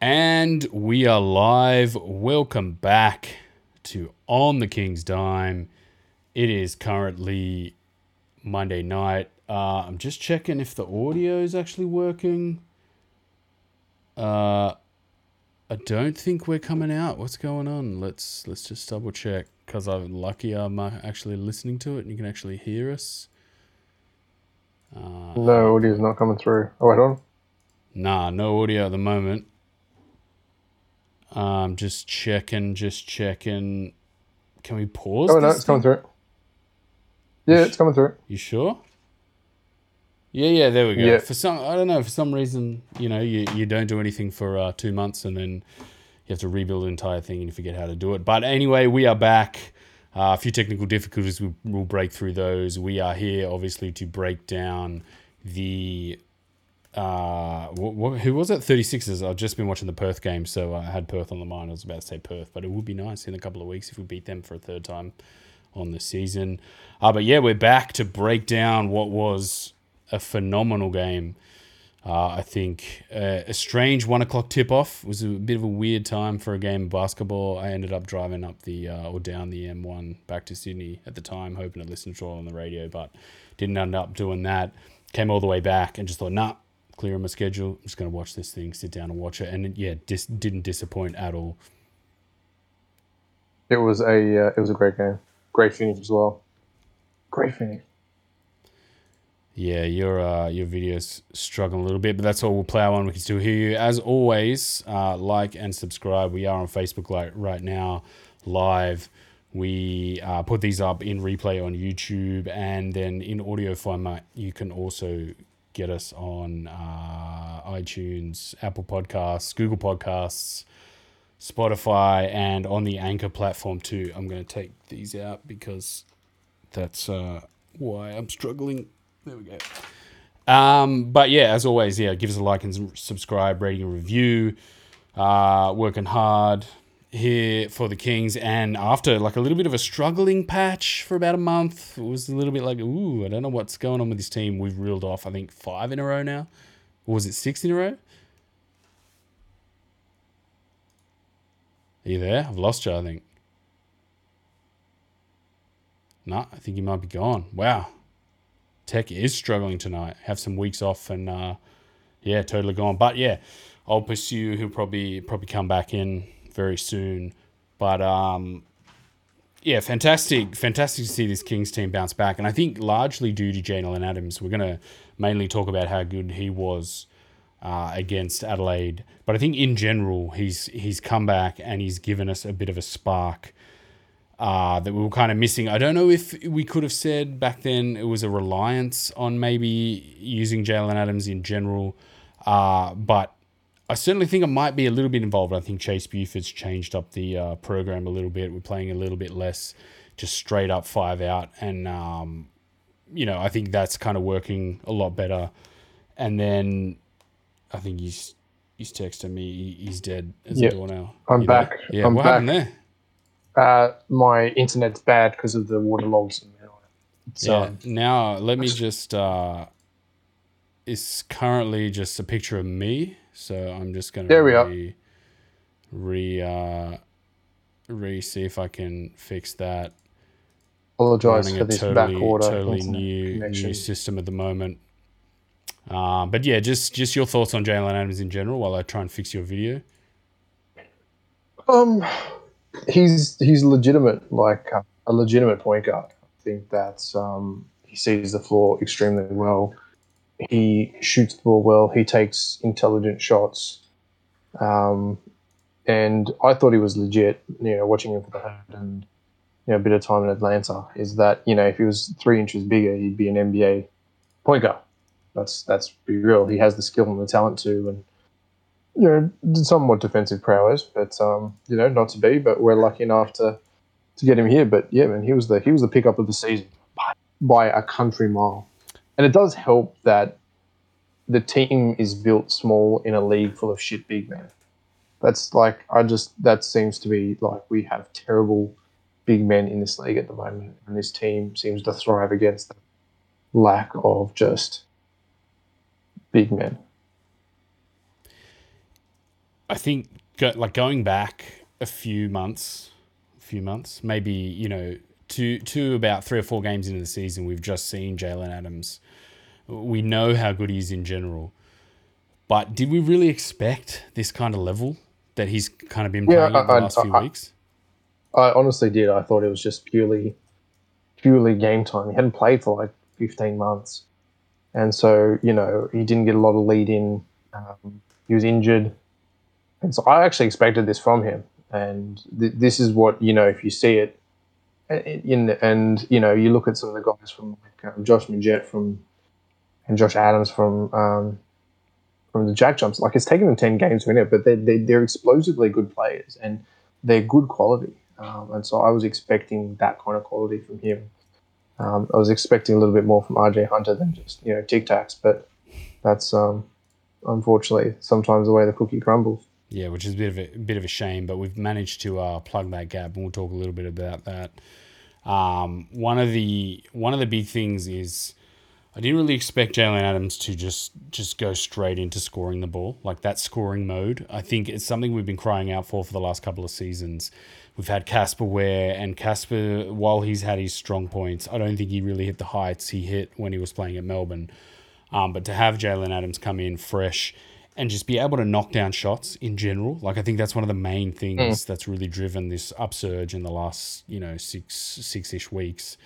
And we are live. Welcome back to On the King's Dime. It is currently Monday night. Uh, I'm just checking if the audio is actually working. Uh, I don't think we're coming out. What's going on? Let's let's just double check because I'm lucky I'm uh, actually listening to it and you can actually hear us. Uh, no, audio's not coming through. Oh, wait on. Nah, no audio at the moment. Um, just checking, just checking. Can we pause? Oh no, it's thing? coming through. Yeah, it's coming through. You sure? Yeah, yeah, there we go. Yeah. For some, I don't know, for some reason, you know, you, you don't do anything for uh, two months and then you have to rebuild the entire thing and you forget how to do it. But anyway, we are back. Uh, a few technical difficulties, we, will break through those. We are here, obviously, to break down the uh, who was it? 36ers. I've just been watching the Perth game, so I had Perth on the mind. I was about to say Perth, but it would be nice in a couple of weeks if we beat them for a third time on the season. Uh, but yeah, we're back to break down what was a phenomenal game. Uh, I think uh, a strange one o'clock tip off was a bit of a weird time for a game of basketball. I ended up driving up the uh, or down the M1 back to Sydney at the time, hoping to listen to it on the radio, but didn't end up doing that. Came all the way back and just thought, nah, clear on my schedule. I'm just going to watch this thing, sit down and watch it. And yeah, dis- didn't disappoint at all. It was a uh, it was a great game. Great finish as well. Great finish. Yeah, your uh, your video's struggling a little bit, but that's all. We'll plow on. We can still hear you. As always, uh, like and subscribe. We are on Facebook like right now, live. We uh, put these up in replay on YouTube, and then in audio format, you can also get us on uh, iTunes, Apple Podcasts, Google Podcasts, Spotify, and on the Anchor platform too. I'm going to take these out because that's uh, why I'm struggling. There we go. Um, but yeah, as always, yeah, give us a like and subscribe, rating, and review. Uh, working hard here for the Kings, and after like a little bit of a struggling patch for about a month, it was a little bit like, ooh, I don't know what's going on with this team. We've reeled off, I think, five in a row now. Or was it six in a row? Are you there? I've lost you, I think. No, I think you might be gone. Wow. Tech is struggling tonight. Have some weeks off and uh, yeah, totally gone. But yeah, I'll pursue. He'll probably probably come back in very soon. But um, yeah, fantastic, fantastic to see this Kings team bounce back, and I think largely due to Jalen Adams. We're going to mainly talk about how good he was uh, against Adelaide, but I think in general he's he's come back and he's given us a bit of a spark. Uh, that we were kind of missing. I don't know if we could have said back then it was a reliance on maybe using Jalen Adams in general, uh, but I certainly think I might be a little bit involved. I think Chase Buford's changed up the uh, program a little bit. We're playing a little bit less, just straight up five out, and um, you know I think that's kind of working a lot better. And then I think he's he's texting me he's dead as yep. a door now. I'm you back. Know? Yeah, I'm what back. happened there? Uh, my internet's bad because of the water logs. So yeah. Now let me just. Uh, it's currently just a picture of me so I'm just gonna there we re, are. re uh, re see if I can fix that. Apologize for this totally, backorder. Totally new new system at the moment. Uh, but yeah, just just your thoughts on Jalen Adams in general while I try and fix your video. Um, he's he's legitimate, like uh, a legitimate point guard. I think that um, he sees the floor extremely well he shoots the ball well. He takes intelligent shots. Um, and I thought he was legit, you know, watching him for the herd and, you know, a bit of time in Atlanta is that, you know, if he was three inches bigger, he'd be an NBA point guard. That's, that's be real. He has the skill and the talent to, and, you know, somewhat defensive prowess, but, um, you know, not to be, but we're lucky enough to, to get him here. But yeah, man, he was the, he was the pickup of the season by, by a country mile and it does help that the team is built small in a league full of shit big men. That's like I just that seems to be like we have terrible big men in this league at the moment, and this team seems to thrive against the lack of just big men. I think like going back a few months, a few months, maybe you know, to to about three or four games into the season, we've just seen Jalen Adams. We know how good he is in general, but did we really expect this kind of level that he's kind of been playing yeah, in the I, last I, few weeks? I honestly did. I thought it was just purely, purely game time. He hadn't played for like fifteen months, and so you know he didn't get a lot of lead in. Um, he was injured, and so I actually expected this from him. And th- this is what you know if you see it, in and you know you look at some of the guys from like um, Josh Magette from and Josh Adams from um, from the Jack Jumps. Like it's taken them ten games to win it, but they're, they're, they're explosively good players and they're good quality. Um, and so I was expecting that kind of quality from him. Um, I was expecting a little bit more from RJ Hunter than just you know tic tacs, but that's um, unfortunately sometimes the way the cookie crumbles. Yeah, which is a bit of a, bit of a shame, but we've managed to uh, plug that gap, and we'll talk a little bit about that. Um, one of the one of the big things is I didn't really expect Jalen Adams to just just go straight into scoring the ball, like that scoring mode. I think it's something we've been crying out for for the last couple of seasons. We've had Casper Ware, and Casper, while he's had his strong points, I don't think he really hit the heights he hit when he was playing at Melbourne. Um, but to have Jalen Adams come in fresh and just be able to knock down shots in general, like I think that's one of the main things mm. that's really driven this upsurge in the last you know six six ish weeks.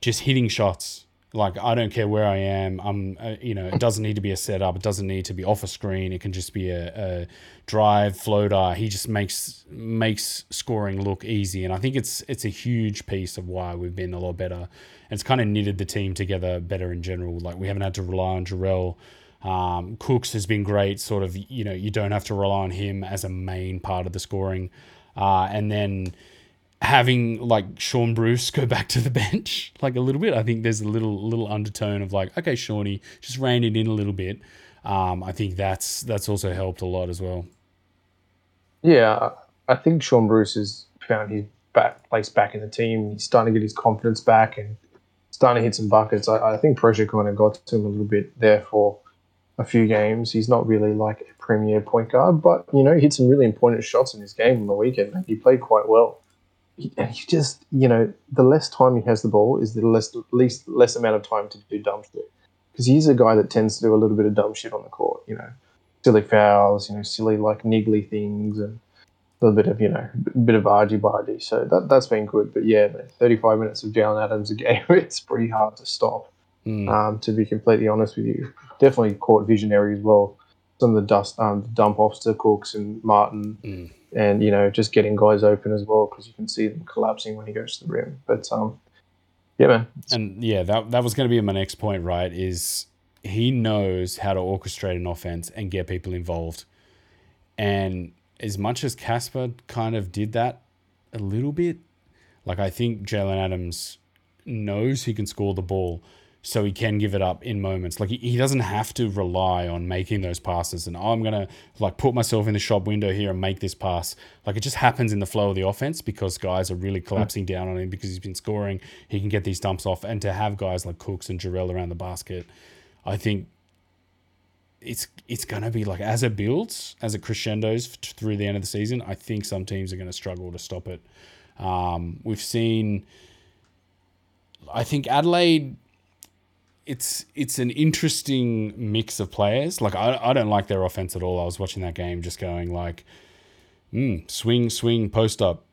Just hitting shots like I don't care where I am. I'm, uh, you know, it doesn't need to be a setup. It doesn't need to be off a screen. It can just be a, a drive floater. He just makes makes scoring look easy, and I think it's it's a huge piece of why we've been a lot better. And it's kind of knitted the team together better in general. Like we haven't had to rely on Jarell. Um, Cooks has been great. Sort of, you know, you don't have to rely on him as a main part of the scoring, uh, and then having like Shaun Bruce go back to the bench like a little bit. I think there's a little little undertone of like, okay, Shawnee, just rein it in a little bit. Um, I think that's that's also helped a lot as well. Yeah, I think Shaun Bruce has found his back place back in the team. He's starting to get his confidence back and starting to hit some buckets. I, I think pressure kind of got to him a little bit there for a few games. He's not really like a premier point guard, but you know, he hit some really important shots in his game on the weekend. And he played quite well and he just, you know, the less time he has the ball is the less least less amount of time to do dumb shit. Because he's a guy that tends to do a little bit of dumb shit on the court, you know, silly fouls, you know, silly like niggly things, and a little bit of you know, a bit of argy bargy. So that that's been good. But yeah, thirty five minutes of Jalen Adams a game, it's pretty hard to stop. Mm. Um, to be completely honest with you, definitely court visionary as well. Some of the dust, um, dump offs to Cooks and Martin. Mm and you know just getting guys open as well because you can see them collapsing when he goes to the rim. But um, yeah, man. And yeah, that that was going to be my next point. Right, is he knows how to orchestrate an offense and get people involved, and as much as Casper kind of did that a little bit, like I think Jalen Adams knows he can score the ball so he can give it up in moments. Like he, doesn't have to rely on making those passes and oh, I'm gonna like put myself in the shop window here and make this pass. Like it just happens in the flow of the offense because guys are really collapsing down on him because he's been scoring. He can get these dumps off, and to have guys like Cooks and Jarell around the basket, I think it's it's gonna be like as it builds, as it crescendos through the end of the season. I think some teams are gonna struggle to stop it. Um, we've seen. I think Adelaide it's it's an interesting mix of players. Like I, I don't like their offense at all. I was watching that game just going like, mm, swing, swing, post up.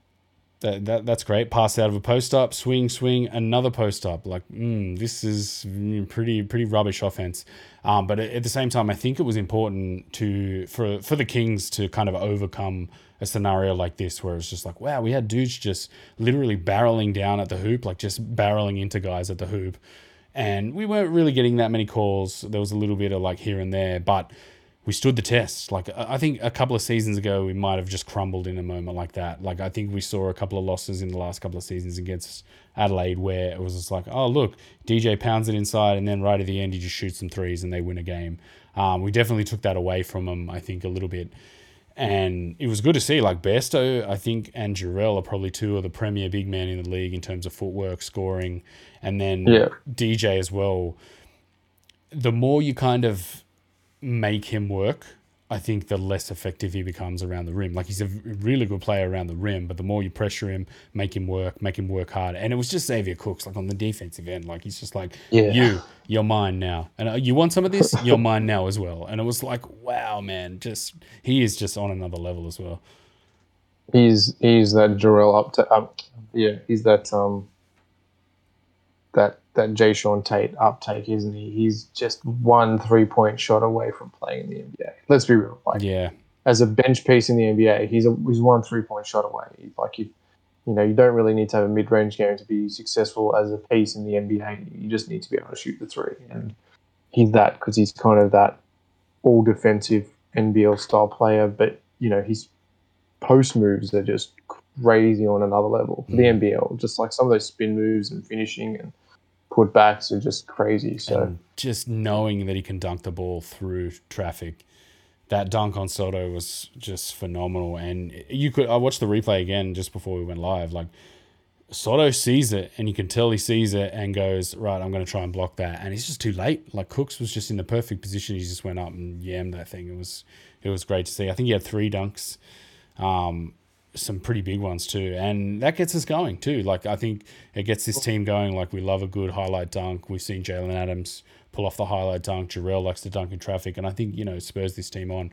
That, that that's great. Pass out of a post up, swing, swing, another post up. Like, mm, this is pretty pretty rubbish offense. Um, but at the same time, I think it was important to for for the Kings to kind of overcome a scenario like this, where it's just like, wow, we had dudes just literally barreling down at the hoop, like just barreling into guys at the hoop and we weren't really getting that many calls. There was a little bit of like here and there, but we stood the test. Like I think a couple of seasons ago, we might have just crumbled in a moment like that. Like I think we saw a couple of losses in the last couple of seasons against Adelaide where it was just like, oh look, DJ pounds it inside, and then right at the end he just shoots some threes and they win a game. Um, we definitely took that away from them. I think a little bit. And it was good to see. Like Bairstow, I think, and Jarell are probably two of the premier big men in the league in terms of footwork, scoring, and then yeah. DJ as well. The more you kind of make him work, I think the less effective he becomes around the rim. Like he's a really good player around the rim, but the more you pressure him, make him work, make him work hard. And it was just Xavier Cooks, like on the defensive end, like he's just like, Yeah. you, you're mine now, and uh, you want some of this, you're mine now as well. And it was like, wow, man, just he is just on another level as well. He's he's that Jarell up to um, yeah, he's that um that that Jae'Sean Tate uptake, isn't he? He's just one three point shot away from playing in the NBA. Let's be real. Like Yeah, as a bench piece in the NBA, he's a he's one three point shot away. Like you, you know, you don't really need to have a mid range game to be successful as a piece in the NBA. You just need to be able to shoot the three, and he's that because he's kind of that all defensive NBL style player. But you know, his post moves are just crazy on another level for the Mm. NBL. Just like some of those spin moves and finishing and putbacks are just crazy. So and just knowing that he can dunk the ball through traffic. That dunk on Sotto was just phenomenal, and you could. I watched the replay again just before we went live. Like Sotto sees it, and you can tell he sees it, and goes right. I'm going to try and block that, and it's just too late. Like Cooks was just in the perfect position. He just went up and yammed that thing. It was it was great to see. I think he had three dunks, um, some pretty big ones too, and that gets us going too. Like I think it gets this team going. Like we love a good highlight dunk. We've seen Jalen Adams pull off the highlight dunk. Jarell likes to dunk in traffic, and I think you know spurs this team on.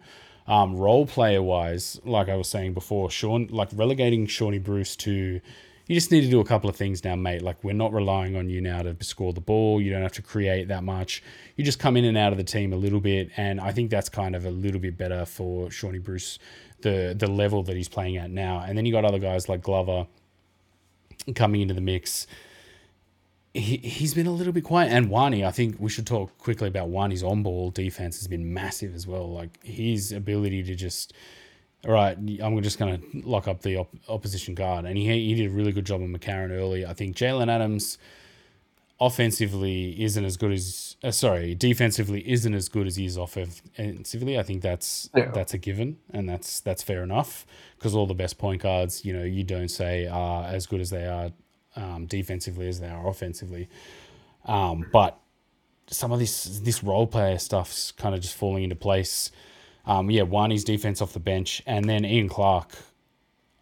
Um, role player wise, like I was saying before, Sean, like relegating Shawnee Bruce to, you just need to do a couple of things now, mate. Like we're not relying on you now to score the ball. You don't have to create that much. You just come in and out of the team a little bit, and I think that's kind of a little bit better for Shawnee Bruce, the the level that he's playing at now. And then you got other guys like Glover coming into the mix. He, he's been a little bit quiet. And Wani, I think we should talk quickly about Wani's on ball defense has been massive as well. Like his ability to just, all right, I'm just going to lock up the op- opposition guard. And he, he did a really good job on McCarron early. I think Jalen Adams offensively isn't as good as, uh, sorry, defensively isn't as good as he is offensively. I think that's Yeah. that's a given, and that's that's fair enough because all the best point guards, you know, you don't say are as good as they are um, defensively as they are offensively. Um, but some of this this role player stuff's kind of just falling into place. Um, yeah, Wani's defense off the bench, and then Ian Clark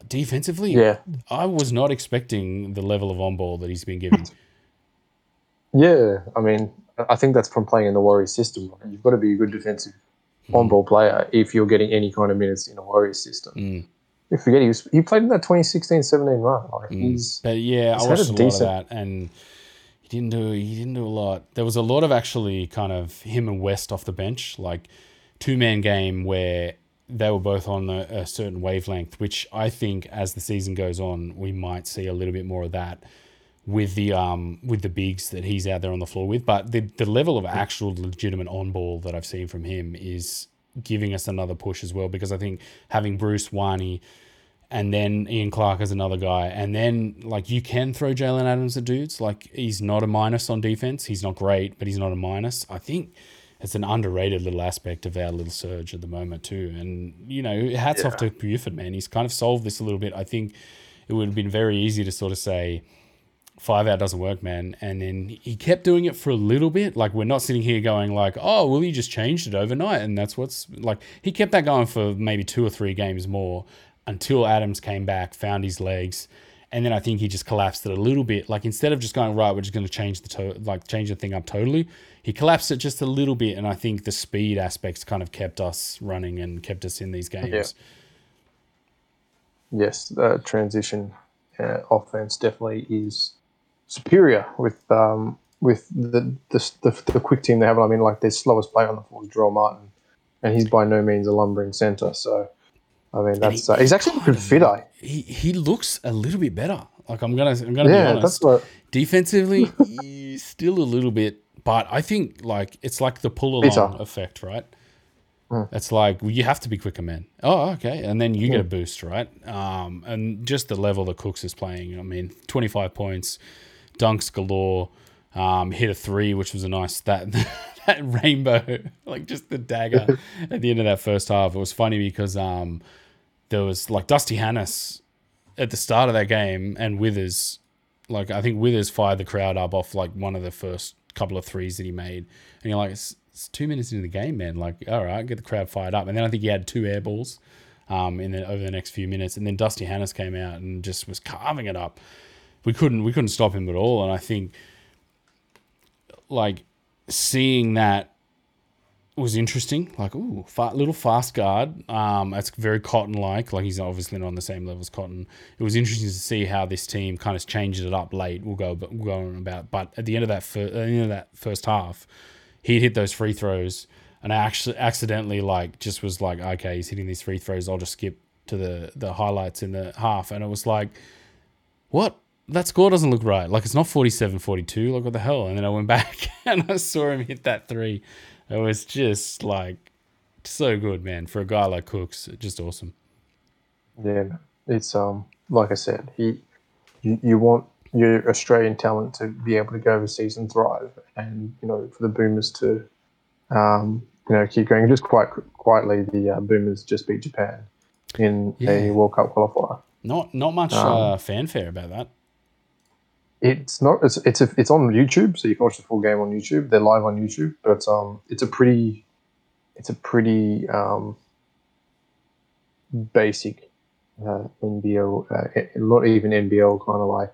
defensively. yeah, I was not expecting the level of on ball that he's been given. Yeah, I mean, I think that's from playing in the Warriors system. Right? You've got to be a good defensive on-ball player if you're getting any kind of minutes in a Warriors system. Mm. You forget he was he played in that 2016-17 run. Like he's But yeah, He's I had watched a a, lot of that, and he didn't do he didn't do a lot. There was a lot of actually kind of him and West off the bench, like two man game where they were both on a, a certain wavelength. Which I think as the season goes on, we might see a little bit more of that with the um with the bigs that he's out there on the floor with. But the the level of actual legitimate on ball that I've seen from him is giving us another push as well because I think having Bruce Wani and then Ian Clark as another guy, and then like you can throw Jalen Adams at dudes. Like he's not a minus on defense. He's not great, but he's not a minus. I think it's an underrated little aspect of our little surge at the moment too. And you know, hats off to Buford, man. He's kind of solved this a little bit. I think it would have been very easy to sort of say five out doesn't work, man. And then he kept doing it for a little bit. Like we're not sitting here going like, oh, well, he just changed it overnight, and that's what's like. He kept that going for maybe two or three games more until Adams came back, found his legs, and then I think he just collapsed it a little bit. Like instead of just going right, we're just going to change the to- like change the thing up totally. He collapsed it just a little bit, and I think the speed aspects kind of kept us running and kept us in these games. yes, the transition uh, offense definitely is superior with um, with the, the the the quick team they have. I mean, like their slowest player on the floor is Joel Martin, and he's by no means a lumbering center. So, I mean, that's he- uh, he's actually looking fit. I He he looks a little bit better. Like I'm gonna I'm gonna be yeah, honest. that's what. Defensively, he's still a little bit, but I think like it's like the pull along effect, right? Hmm. It's like well, you have to be quicker, man. Oh, okay, and then you get a boost, right? Um, and just the level that Cooks is playing. I mean, twenty five points, dunks galore. Um, hit a three, which was a nice that that rainbow, like just the dagger at the end of that first half. It was funny because um, there was like Dusty Hannahs at the start of that game and Withers like I think Withers fired the crowd up off like one of the first couple of threes that he made, and you're like, "S- it's two minutes into the game, man. Like, all right, get the crowd fired up. And then I think he had two air balls um, in the over the next few minutes, and then Dusty Hannahs came out and just was carving it up. We couldn't we couldn't stop him at all, and I think like seeing that was interesting. Like, ooh, fa- little fast guard. Um, it's very Cotton like. Like he's obviously not on the same level as Cotton. It was interesting to see how this team kind of changed it up late. We'll go, we'll go on about. But at the end of that, fir- end of that first half, he'd hit those free throws, and I actually accidentally like just was like, okay, he's hitting these free throws. I'll just skip to the the highlights in the half, and it was like, what? That score doesn't look right. Like it's not 47-42. Like what the hell? And then I went back and I saw him hit that three. It was just like so good, man. For a guy like Cooks, just awesome. Yeah, it's um like I said, he you, you want your Australian talent to be able to go overseas and thrive, and you know for the Boomers to um you know keep going. Just quite quietly, the uh, Boomers just beat Japan in Yeah. a World Cup qualifier. Not not much Um, uh, fanfare about that. It's not. It's it's a, it's on YouTube, so you can watch the full game on YouTube. They're live on YouTube, but um, it's a pretty, it's a pretty um, basic uh, NBL, uh, not even NBL kind of like.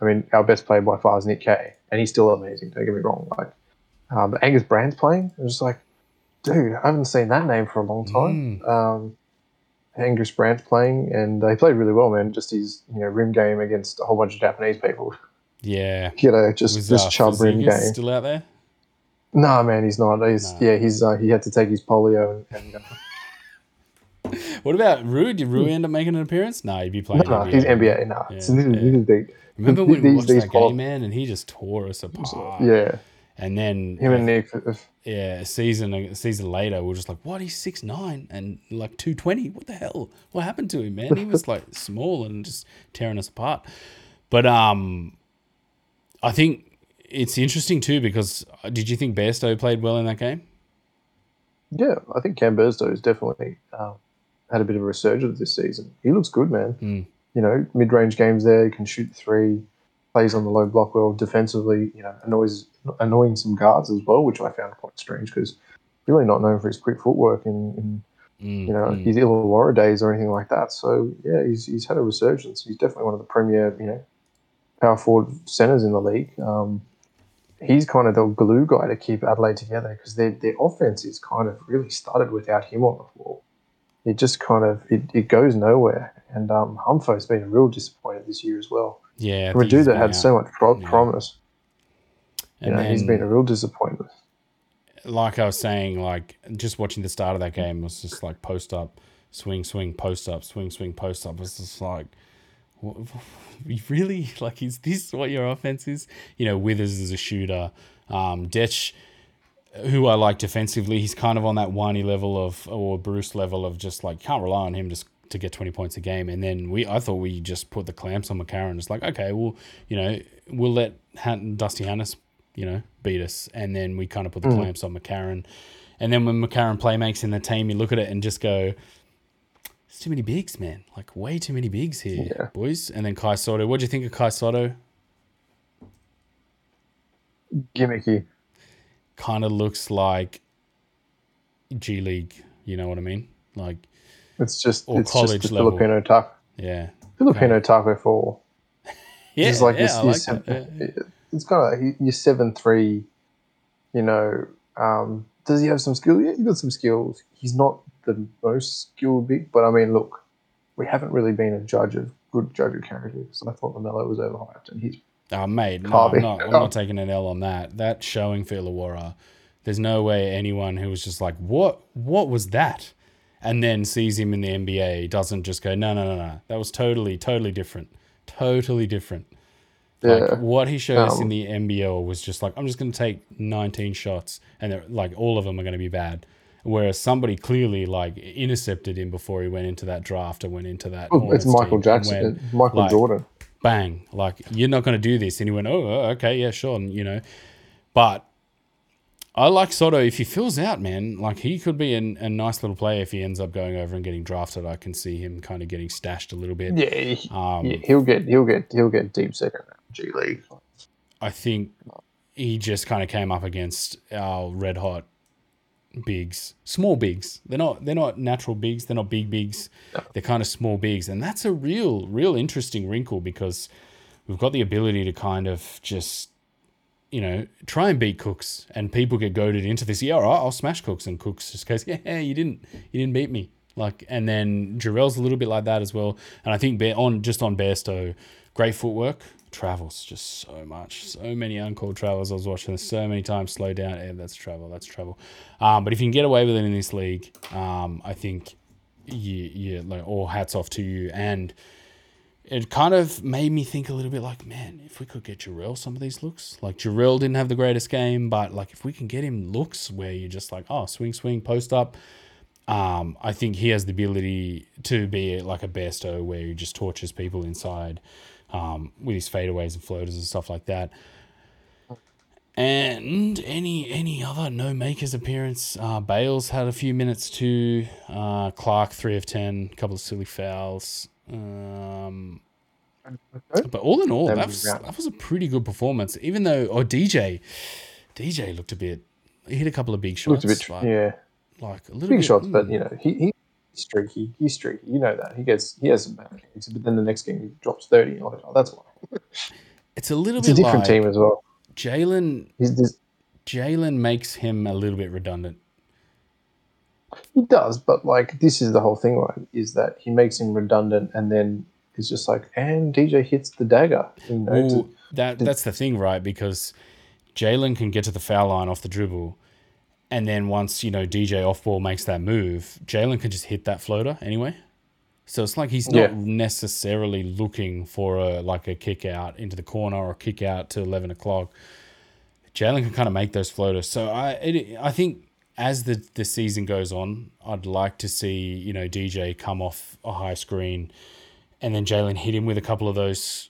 I mean, our best player by far is Nick Kay, and he's still amazing. Don't get me wrong. Like, um, but Angus Brand's playing. It was like, dude, I haven't seen that name for a long time. Um, Angus Brand's playing, and they played really well, man. Just his you know rim game against a whole bunch of Japanese people. Yeah. You know, just Was just uh, chub game. still out there? No, man, he's not. He's No. yeah, he's uh, he had to take his polio and, and uh, What about Rui? Did Rui end up making an appearance? No, he'd be playing. no, NBA. he's NBA. No, Yeah, so this yeah. this is Remember when we watched these that pop- game, man, and he just tore us apart. yeah. And then Him and Nick. if- yeah, a season a season later, we are just like, what? He's six nine and like two twenty. What the hell? What happened to him, man? He was like small and just tearing us apart. But um, I think it's interesting too because uh, did you think Bairstow played well in that game? Yeah, I think Cam Bairstow has definitely um, had a bit of a resurgence this season. He looks good, man. Mm. You know, mid-range games there, he can shoot three, plays on the low block well defensively. You know, annoys annoying some guards as well, which I found quite strange because really not known for his quick footwork in, in Mm, you know mm. his Illawarra days or anything like that. So yeah, he's he's had a resurgence. He's definitely one of the premier you know power forward centers in the league. Um, he's kind of the glue guy to keep Adelaide together because their their offense is kind of really started without him on the floor. It just kind of it, it goes nowhere. And um, Humfo's been a real disappointment this year as well. yeah, I From a dude that had out. so much pro- Yeah. promise, you And know, he's then- been a real disappointment. like I was saying, like just watching the start of that game was just like post up, swing, swing, post up, swing, swing, post up. It's just like, you really like? Is this what your offense is? You know, Withers is a shooter. Um, Dech, who I like defensively, he's kind of on that whiny level of or Bruce level of just like can't rely on him just to get twenty points a game. And then we, I thought we just put the clamps on McCarron. It's like okay, well, you know, we'll let Han- Dusty Hannahs, you know, beat us, and then we kind of put the clamps on McCarron. And then when McCarron play makes in the team, you look at it and just go, "It's too many bigs, man. Like way too many bigs here, Yeah. boys." And then Kai Sotto. What do you think of Kai Sotto? Gimmicky. Kind of looks like G League. You know what I mean? Like, It's just Or it's college just level. Filipino taco. yeah, Filipino taco for yeah, It's like yeah. this- like that. Yeah. it's kind of like you're seven three. You know, um, does he have some skill? Yeah, he got some skills. He's not the most skilled big, but I mean, look, we haven't really been a judge of good judge of character. So I thought LaMelo was overhyped, and he's Oh, mate, no, I'm not, I'm not taking an L on that. That showing for Illawarra, there's no way anyone who was just like, what, what was that? And then sees him in the NBA doesn't just go, no, no, no, no. That was totally, totally different. Totally different. yeah, what he showed us in Um, the NBL was just like, I'm just going to take 19 shots and they're like, all of them are going to be bad. Whereas somebody clearly like intercepted him before he went into that draft and went into that. Oh, it's Michael Jackson, went, Michael like, Jordan. bang like you're not going to do this and he went oh uh, okay yeah sure and, you know but i like sotto if he fills out man like he could be an, a nice little player if he ends up going over and getting drafted i can see him kind of getting stashed a little bit Yeah, he, um, yeah, he'll get he'll get he'll get deep second round G League. i think he just kind of came up against our red hot bigs, small bigs. They're not they're not natural bigs. They're not big bigs. They're kind of small bigs, and that's a real real interesting wrinkle because we've got the ability to kind of just you know try and beat Cooks, and people get goaded into this. Yeah, all right, I'll smash Cooks, and Cooks just goes, yeah, you didn't you didn't beat me. Like, and then Jarell's a little bit like that as well. And I think on just on Bairstow, great footwork, travels just so much, so many uncalled travels. I was watching this so many times. Slow down, yeah, that's travel, that's travel. Um, but if you can get away with it in this league, um, I think you, you like all hats off to you. And it kind of made me think a little bit like, man, if we could get Jarell some of these looks, like Jarell didn't have the greatest game, but like if we can get him looks where you're just like, oh, swing, swing, post up. Um, I think he has the ability to be like a Bairstow where he just tortures people inside um, with his fadeaways and floaters and stuff like that. And any any other no makers appearance? Uh, Bales had a few minutes too. Uh, Clark three of ten, a couple of silly fouls. Um, but all in all, that was, that was a pretty good performance. Even though, oh DJ, DJ looked a bit. He hit a couple of big shots. Looked a bit, but, yeah, like a little big bit, shots, but mm. you know he, he's streaky. He's streaky. You know that he gets he has some bad games, but then the next game he drops thirty. You're like, oh, that's why. it's a little It's a different like team as well. Jalen. Jalen makes him a little bit redundant. he does, but like this is the whole thing, right? Is that he makes him redundant, and then it's just like, and DJ hits the dagger. You know, to- that that's the thing, right? Because Jalen can get to the foul line off the dribble, and then once you know DJ off ball makes that move, Jalen can just hit that floater anyway. So it's like he's not Yeah. necessarily looking for a like a kick out into the corner or a kick out to eleven o'clock. Jalen can kind of make those floaters. So I it, I think as the the season goes on, I'd like to see you know DJ come off a high screen, and then Jalen hit him with a couple of those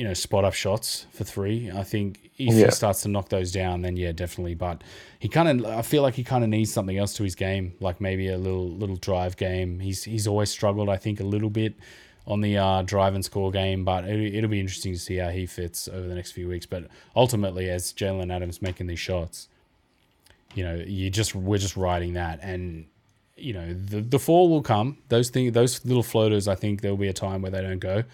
you know, spot up shots for three. I think if Yeah. he starts to knock those down, then yeah, definitely. But he kind of, I feel like he kind of needs something else to his game, like maybe a little little drive game. He's he's always struggled, I think, a little bit on the uh, drive and score game. But it, it'll be interesting to see how he fits over the next few weeks. But ultimately, as Jalen Adams making these shots, you know, you just we're just riding that and. You know the the fall will come. Those thing those little floaters. I think there will be a time where they don't go.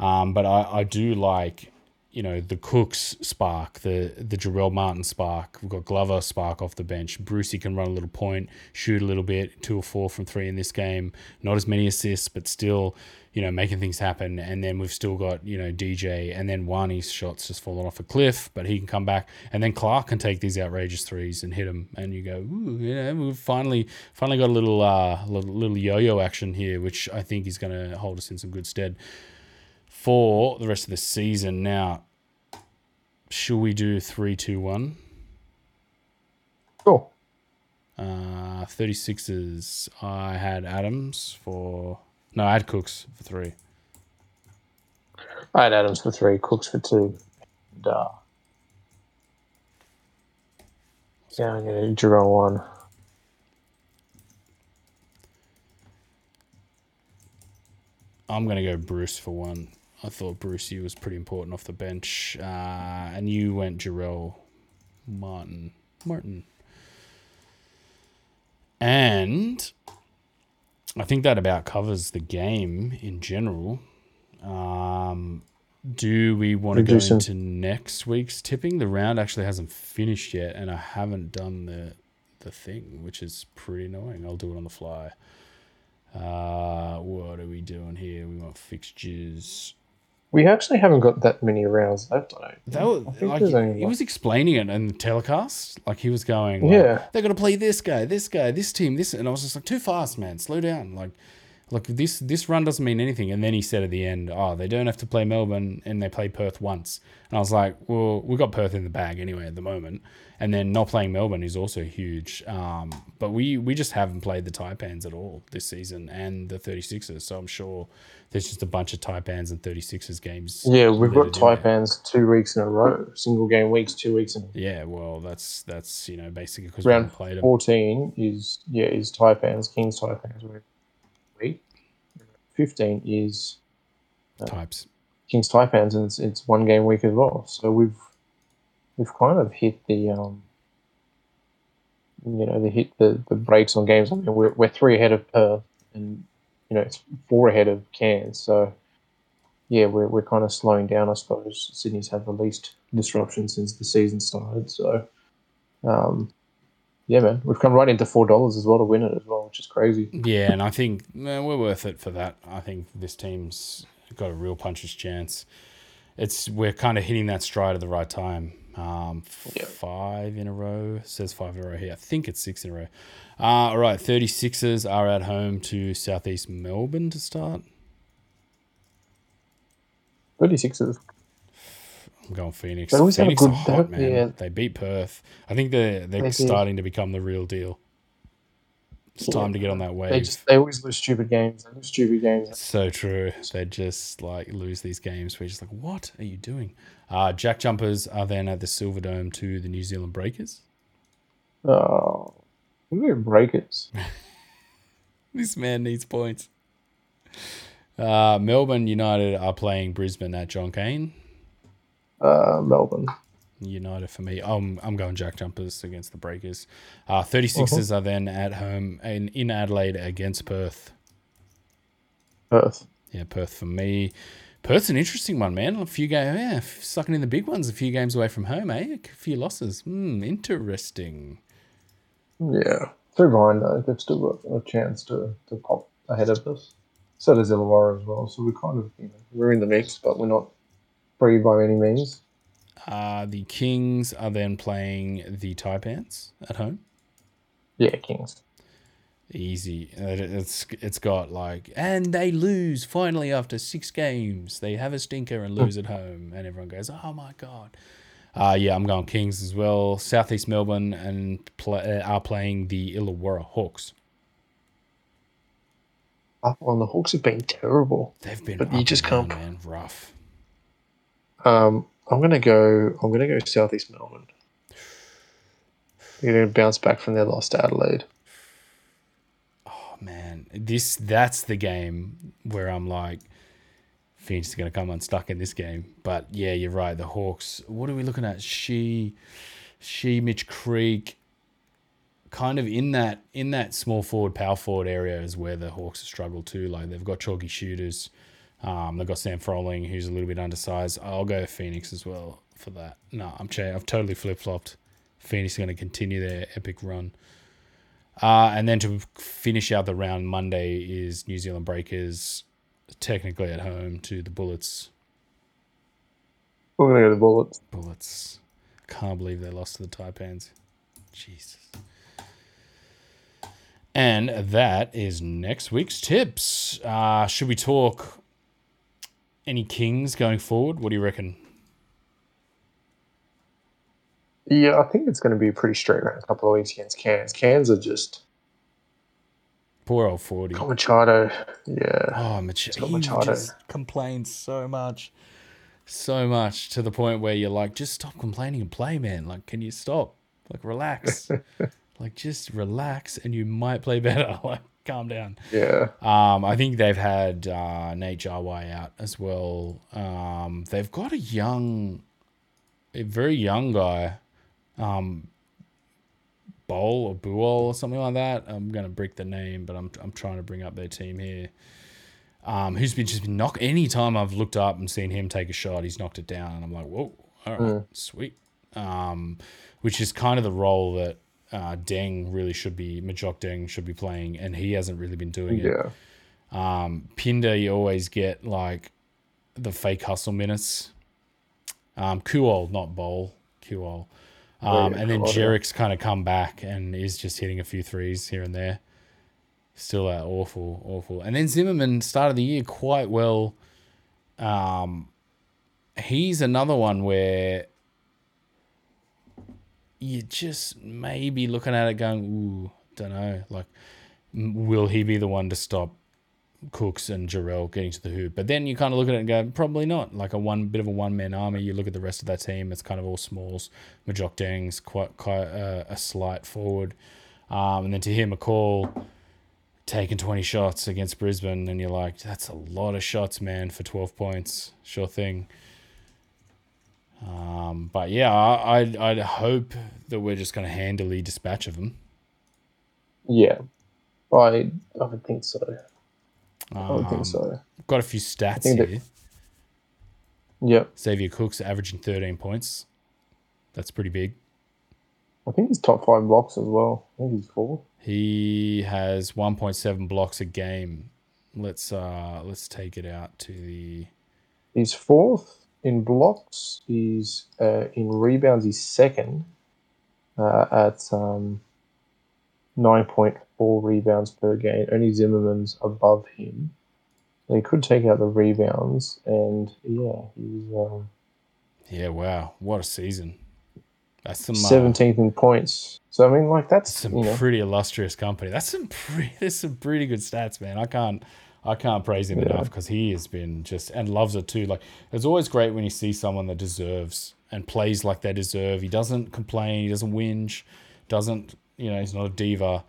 Um, but I, I do like, you know, the Cooks spark, the the Jarell Martin spark. We've got Glover spark off the bench. Brucey can run a little point, shoot a little bit, two or four from three in this game. Not as many assists, but still, you know, making things happen. And then we've still got, you know, DJ and then Wani's shots just fallen off a cliff, but he can come back. And then Clark can take these outrageous threes and hit them. And you go, ooh, yeah, we've finally finally got a little uh little, little yo-yo action here, which I think is going to hold us in some good stead for the rest of the season. Now, should we do three, two, one? cool. Uh, 36s. I had Adams for. No, I had Cooks for three. I had Adams for three, Cooks for two. And, uh, yeah, I'm gonna draw one. I'm going to go Bruce for one. I thought Brucey was pretty important off the bench. Uh, and you went Jarell Martin. Martin. And I think that about covers the game in general. Um, do we want to go into next week's tipping? The round actually hasn't finished yet, and I haven't done the the thing, which is pretty annoying. I'll do it on the fly. Uh, what are we doing here? We want fixtures. We actually haven't got that many rounds left. I don't. That was, I think like, only he was explaining it in the telecast. Like he was going, like, Yeah. they're gonna play this guy, this guy, this team, this, and I was just like, too fast, man. Slow down. Like, like this this run doesn't mean anything. And then he said at the end, oh, they don't have to play Melbourne and they play Perth once. And I was like, well, we got Perth in the bag anyway at the moment. And then not playing Melbourne is also huge. Um, but we we just haven't played the Taipans at all this season and the 36ers. So I'm sure there's just a bunch of Taipans and 36ers games. Yeah, we've got. Taipans two weeks in a row, single game weeks, two weeks in. Yeah, well, that's that's you know basically because Round haven't played them. fourteen is yeah is Taipans, Kings Taipans week. Fifteen is types. Kings Taipans, and it's, it's one game week as well. So we've we've kind of hit the um you know, they hit the, the brakes on games. I mean, we're, we're three ahead of Perth and, you know, it's four ahead of Cairns. So, yeah, we're, we're kind of slowing down, I suppose. Sydney's had the least disruption since the season started. So, um, yeah, man, we've come right into four dollars as well to win it as well, which is crazy. Yeah, and I think man, we're worth it for that. I think this team's got a real puncher's chance. It's we're kind of hitting that stride at the right time. Um, Yeah. five in a row it says five in a row here. I think it's six in a row. Uh, all right, 36ers are at home to Southeast Melbourne to start. 36ers. I'm going Phoenix. They always have a are good- hot, they- man. yeah. They beat Perth. I think they're they're They starting to become the real deal. It's Yeah. time to get on that wave. They just they always lose stupid games. They lose stupid games. So true. They just like lose these games you're just like, what are you doing? Uh, Jack Jumpers are then at the Silver Dome to the New Zealand Breakers. Oh, we're breakers. This man needs points. Uh, Melbourne United are playing Brisbane at John Cain. Uh, Melbourne. United for me. Um, I'm going Jack Jumpers against the Breakers. Uh, 36ers are then at home in, in Adelaide against Perth. Perth. Yeah, Perth for me. Perth's an interesting one, man. A few games, yeah, sucking in the big ones. A few games away from home, eh? A few losses. Hmm, interesting. Yeah, they're though. They've still got a chance to, to pop ahead of us. So does Illawarra as well. So we're kind of you know we're in the mix, but we're not free by any means. Uh, the Kings are then playing the Taipans at home. Yeah, Kings. Easy. It's it's got like, and they lose finally after six games. They have a stinker and lose at home, and everyone goes, "Oh my god." Uh, yeah, I'm going Kings as well. Southeast Melbourne and play, uh, are playing the Illawarra Hawks. Up on the Hawks have been terrible. They've been, But you just and down, can't- man, rough. Um, I'm gonna go. I'm gonna go Southeast Melbourne. They're gonna bounce back from their loss to Adelaide. Oh man, this that's the game where I'm like, Phoenix is to come unstuck in this game. But yeah, you're right. The Hawks. What are we looking at? She, she, Mitch Creek. Kind of in that in that small forward, power forward area is where the Hawks have struggled too. Like they've got chalky shooters. Um, they've got Sam Froling, who's a little bit undersized. I'll go Phoenix as well for that. No, I'm cha- I've totally flip flopped. Phoenix are going to continue their epic run. Uh, and then to finish out the round, Monday is New Zealand Breakers, technically at home to the Bullets. We're gonna go to the Bullets. Bullets. Can't believe they lost to the Taipans. Jesus. And that is next week's tips. Uh, should we talk any Kings going forward? What do you reckon? Yeah, I think it's going to be a pretty straight round couple of weeks against Cairns. Cairns are just Poor old 40. got Machado. Yeah, Oh, Mach- got he Machado. just complains so much, so much to the point where you're like, just stop complaining and play, man. Like, can you stop? Like, relax. like, just relax, and you might play better. Like, calm down. yeah. Um, I think they've had uh, Nate Jawai out as well. Um, they've got a young, a very young guy, um, Bowl or Buol or something like that. I'm gonna break the name, but I'm I'm trying to bring up their team here. Um, who's been just been knock any time I've looked up and seen him take a shot, he's knocked it down, and I'm like, whoa, all right, sweet. Um, which is kind of the role that uh, Deng really should be, Majok Deng should be playing, and he hasn't really been doing it. Yeah. Um, Pinder, you always get like the fake hustle minutes. Um, Kuol, not Bowl, Kuol. Um, yeah, and then. Jerrick's kind of come back and is just hitting a few threes here and there. Still that awful, awful. And then Zimmerman started the year quite well. Um, he's another one where you just maybe looking at it going, ooh, don't know. Like, will he be the one to stop Cooks and Jarell getting to the hoop? But then you kind of look at it and go, probably not. Like a one bit of a one man army. You look at the rest of that team; it's kind of all smalls. Majok Deng's quite quite uh, a slight forward, um, and then to hear McCall taking twenty shots against Brisbane, and you're like, that's a lot of shots, man, for twelve points. Sure thing. Um, but yeah, I, I'd, I'd hope that we're just going to handily dispatch of them. Yeah, I I would think so. I would Um, think so. Got a few stats think that- here. Yep, Xavier Cooks averaging 13 points. That's pretty big. I think he's top five blocks as well. I think he's four. He has 1.7 blocks a game. Let's uh let's take it out to the He's fourth in blocks. He's uh, in rebounds. He's second uh, at um, nine point four rebounds per game. Only Zimmerman's above him. So he could take out the rebounds, and yeah, he's um, Yeah, wow. What a season. That's some uh, seventeenth in points. So I mean, like that's some you know, pretty illustrious company. That's some pretty there's some pretty good stats, man. I can't I can't praise him Yeah. enough because he has been just and loves it too. Like it's always great when you see someone that deserves and plays like they deserve. He doesn't complain, he doesn't whinge, doesn't you know, he's not a diva.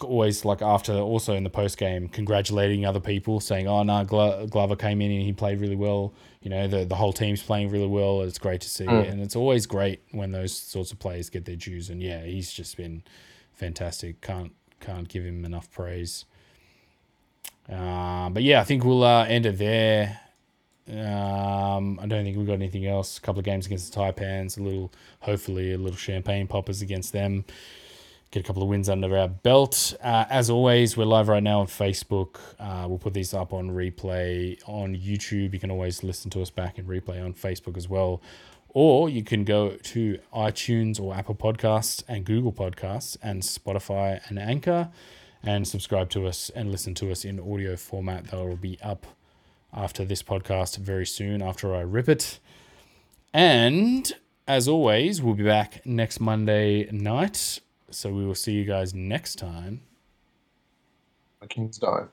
Always like after also in the post game, congratulating other people, saying, "Oh no, Glo- Glover came in and he played really well. You know, the the whole team's playing really well. It's great to see, Mm. and it's always great when those sorts of players get their dues. And yeah, he's just been fantastic. Can't can't give him enough praise. Uh, but yeah, I think we'll uh, end it there. Um, I don't think we've got anything else. A couple of games against the Taipans, a little, hopefully, a little champagne poppers against them. Get a couple of wins under our belt. Uh, as always, we're live right now on Facebook. Uh, we'll put these up on replay on YouTube. You can always listen to us back in replay on Facebook as well. Or you can go to iTunes or Apple Podcasts and Google Podcasts and Spotify and Anchor and subscribe to us and listen to us in audio format. That will be up after this podcast very soon after I rip it. And as always, we'll be back next Monday night. So we will see you guys next time. King's die.